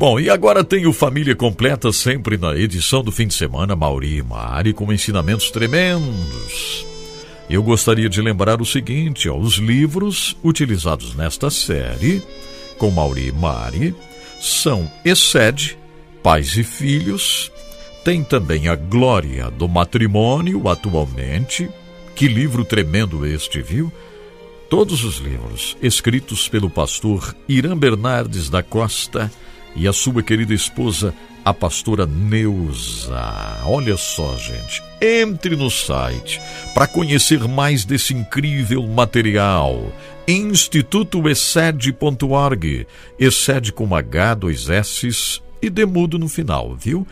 Bom, e agora tem o Família Completa sempre na edição do fim de semana, Mauri e Mari, com ensinamentos tremendos. Eu gostaria de lembrar o seguinte: ó, os livros utilizados nesta série, com Mauri e Mari, são Excede, Pais e Filhos, tem também a Glória do Matrimônio, atualmente. Que livro tremendo este, viu? Todos os livros, escritos pelo pastor Irã Bernardes da Costa e a sua querida esposa, a pastora Neuza. Olha só, gente. Entre no site para conhecer mais desse incrível material. institutoexcede.org. Excede com H, dois S e demudo no final, viu?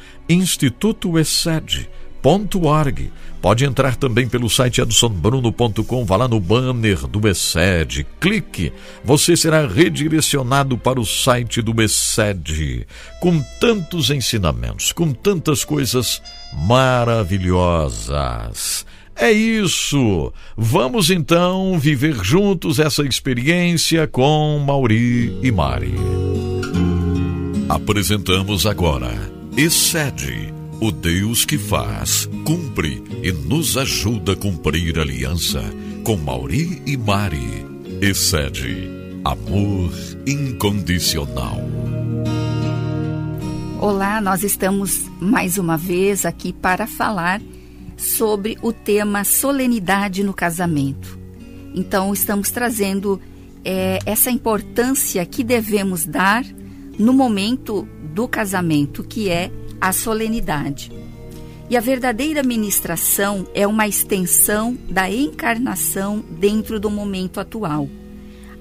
Pode entrar também pelo site edsonbruno.com, vá lá no banner do Excede, clique, você será redirecionado para o site do Excede, com tantos ensinamentos, com tantas coisas maravilhosas. É isso! Vamos então viver juntos essa experiência com Mauri e Mari. Apresentamos agora Excede, o Deus que faz, cumpre e nos ajuda a cumprir a aliança com Mauri e Mari. Excede, amor incondicional. Olá, nós estamos mais uma vez aqui para falar sobre o tema solenidade no casamento. Então, estamos trazendo é, essa importância que devemos dar no momento do casamento, que é a solenidade. E a verdadeira ministração é uma extensão da encarnação dentro do momento atual.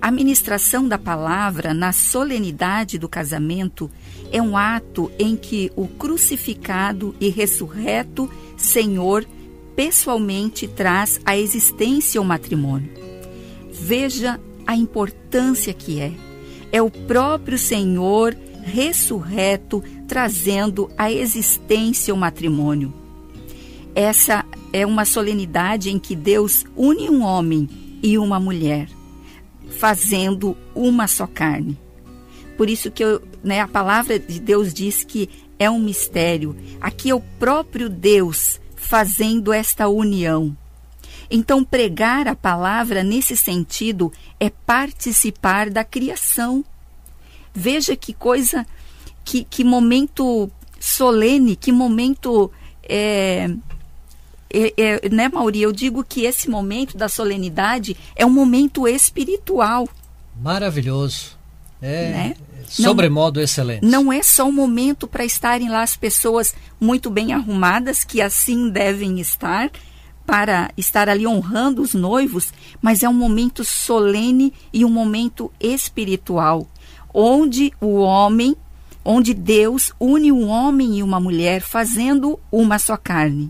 A ministração da palavra na solenidade do casamento é um ato em que o crucificado e ressurreto Senhor pessoalmente traz à existência o matrimônio. Veja a importância que é é o próprio Senhor ressurreto trazendo à existência o matrimônio. Essa é uma solenidade em que Deus une um homem e uma mulher, fazendo uma só carne. Por isso que eu, né, a palavra de Deus diz que é um mistério. Aqui é o próprio Deus fazendo esta união. Então, pregar a palavra nesse sentido é participar da criação. Veja que coisa, que, que momento solene, que momento. É, é, é, né, Mauri? Eu digo que esse momento da solenidade é um momento espiritual. Maravilhoso. É né? sobremodo excelente. Não é só um momento para estarem lá as pessoas muito bem arrumadas, que assim devem estar, para estar ali honrando os noivos, mas é um momento solene e um momento espiritual, onde o homem, onde Deus une um homem e uma mulher fazendo uma só carne.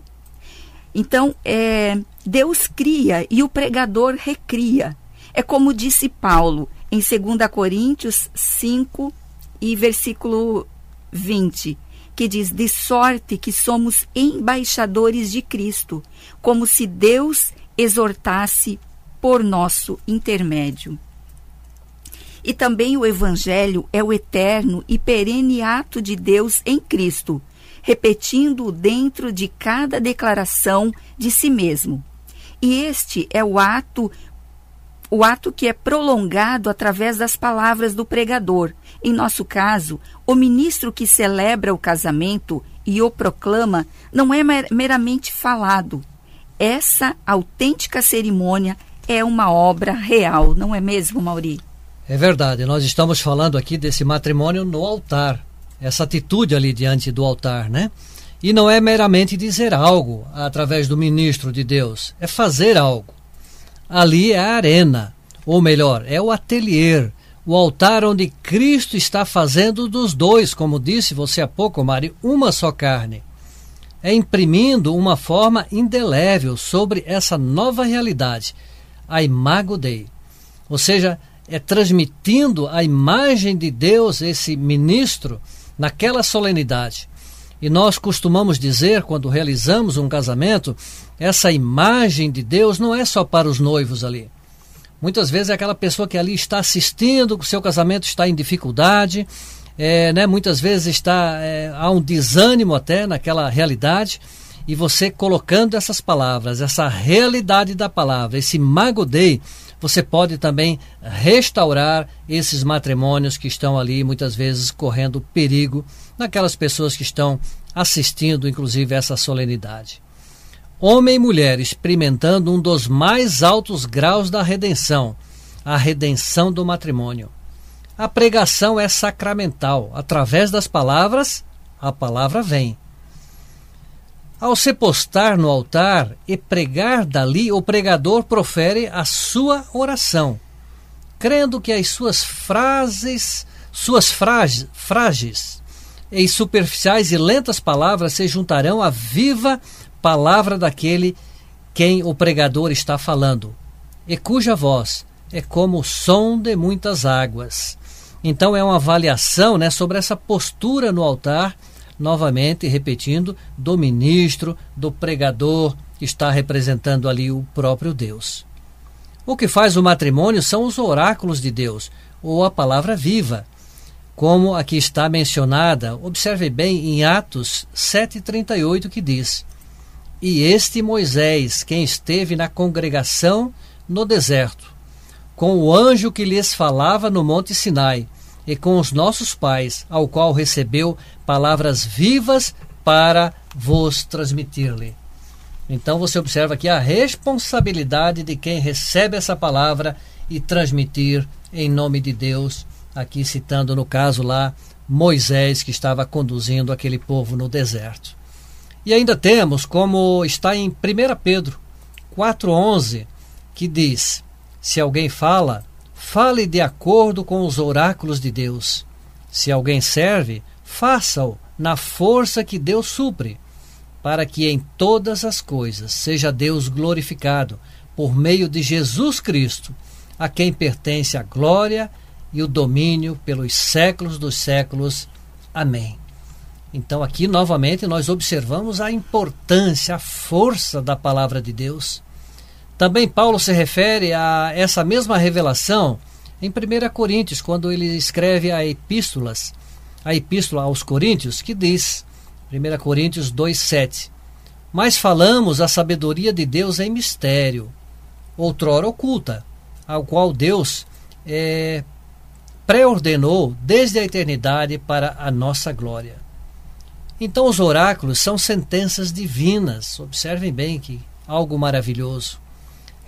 Então, é, Deus cria e o pregador recria. É como disse Paulo em 2 Coríntios 5 e versículo 20 que diz: De sorte que somos embaixadores de Cristo, como se Deus exortasse por nosso intermédio. E também o Evangelho é o eterno e perene ato de Deus em Cristo, repetindo-o dentro de cada declaração de si mesmo. E este é o ato o ato que é prolongado através das palavras do pregador. Em nosso caso, o ministro que celebra o casamento e o proclama não é meramente falado. Essa autêntica cerimônia é uma obra real, não é mesmo, Mauri? É verdade, nós estamos falando aqui desse matrimônio no altar, essa atitude ali diante do altar, né? E não é meramente dizer algo através do ministro de Deus, é fazer algo. Ali é a arena, ou melhor, é o atelier, o altar onde Cristo está fazendo dos dois, como disse você há pouco, Mari, uma só carne. É imprimindo uma forma indelével sobre essa nova realidade, a imago Dei. Ou seja, é transmitindo a imagem de Deus, esse ministro, naquela solenidade. E nós costumamos dizer, quando realizamos um casamento, essa imagem de Deus não é só para os noivos ali. Muitas vezes é aquela pessoa que ali está assistindo, que o seu casamento está em dificuldade, é, né, muitas vezes está é, há um desânimo até naquela realidade e você colocando essas palavras, essa realidade da palavra, esse magodei, você pode também restaurar esses matrimônios que estão ali muitas vezes correndo perigo naquelas pessoas que estão assistindo inclusive essa solenidade. Homem e mulher experimentando um dos mais altos graus da redenção, a redenção do matrimônio. A pregação é sacramental. Através das palavras, a palavra vem. Ao se postar no altar e pregar dali, o pregador profere a sua oração, crendo que as suas frases, suas frases, frases e superficiais e lentas palavras se juntarão à viva palavra daquele quem o pregador está falando, e cuja voz é como o som de muitas águas. Então é uma avaliação né, sobre essa postura no altar, novamente repetindo, do ministro, do pregador, que está representando ali o próprio Deus. O que faz o matrimônio são os oráculos de Deus, ou a palavra viva, como aqui está mencionada, observe bem em Atos 7,38 que diz: E este Moisés, quem esteve na congregação no deserto, com o anjo que lhes falava no Monte Sinai, e com os nossos pais, ao qual recebeu palavras vivas para vos transmitir-lhe. Então você observa aqui a responsabilidade de quem recebe essa palavra e transmitir em nome de Deus, aqui citando no caso lá Moisés que estava conduzindo aquele povo no deserto. E ainda temos como está em 1 Pedro 4:11, que diz: se alguém fala, fale de acordo com os oráculos de Deus. Se alguém serve, faça-o na força que Deus supre, para que em todas as coisas seja Deus glorificado por meio de Jesus Cristo, a quem pertence a glória e o domínio pelos séculos dos séculos. Amém. Então, aqui novamente nós observamos a importância, a força da palavra de Deus. Também Paulo se refere a essa mesma revelação em 1 Coríntios, quando ele escreve a epístolas, a epístola aos Coríntios, que diz, 1 Coríntios 2,7: Mas falamos a sabedoria de Deus em mistério, outrora oculta, ao qual Deus é, pré-ordenou desde a eternidade para a nossa glória. Então, os oráculos são sentenças divinas, observem bem que algo maravilhoso.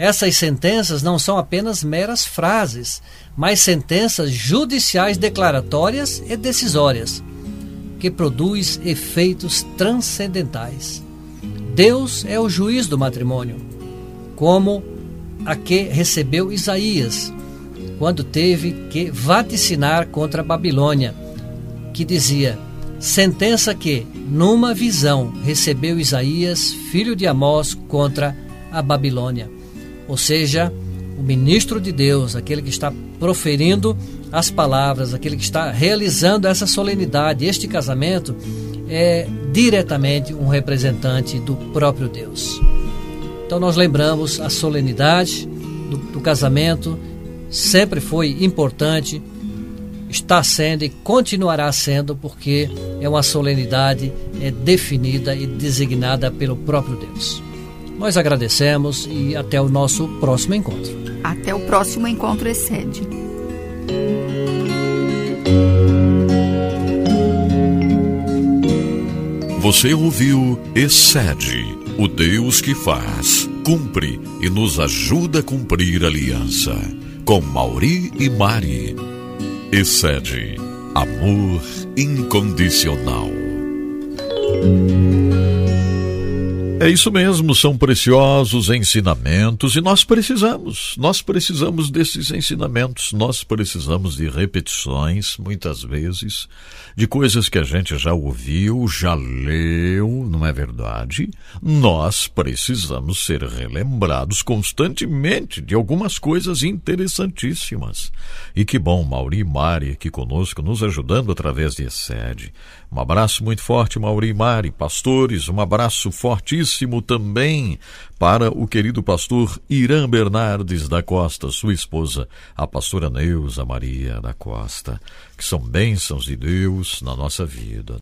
Essas sentenças não são apenas meras frases, mas sentenças judiciais declaratórias e decisórias, que produz efeitos transcendentais. Deus é o juiz do matrimônio, como a que recebeu Isaías, quando teve que vaticinar contra a Babilônia, que dizia: sentença que, numa visão, recebeu Isaías, filho de Amós, contra a Babilônia ou seja, o ministro de Deus, aquele que está proferindo as palavras, aquele que está realizando essa solenidade, este casamento, é diretamente um representante do próprio Deus. Então nós lembramos a solenidade do, do casamento, sempre foi importante, está sendo e continuará sendo, porque é uma solenidade é definida e designada pelo próprio Deus. Nós agradecemos e até o nosso próximo encontro. Até o próximo encontro excede. Você ouviu Excede, o Deus que faz, cumpre e nos ajuda a cumprir a aliança. Com Mauri e Mari. Excede, amor incondicional. É isso mesmo, são preciosos ensinamentos e nós precisamos, nós precisamos desses ensinamentos, nós precisamos de repetições, muitas vezes, de coisas que a gente já ouviu, já leu, não é verdade? Nós precisamos ser relembrados constantemente de algumas coisas interessantíssimas. E que bom, Mauri e Mari aqui conosco, nos ajudando através de sede. Um abraço muito forte, Mauri e Mari, pastores, um abraço fortíssimo especialíssimo também para o querido pastor Irã Bernardes da Costa, sua esposa, a pastora Neuza Maria da Costa, que são bênçãos de Deus na nossa vida.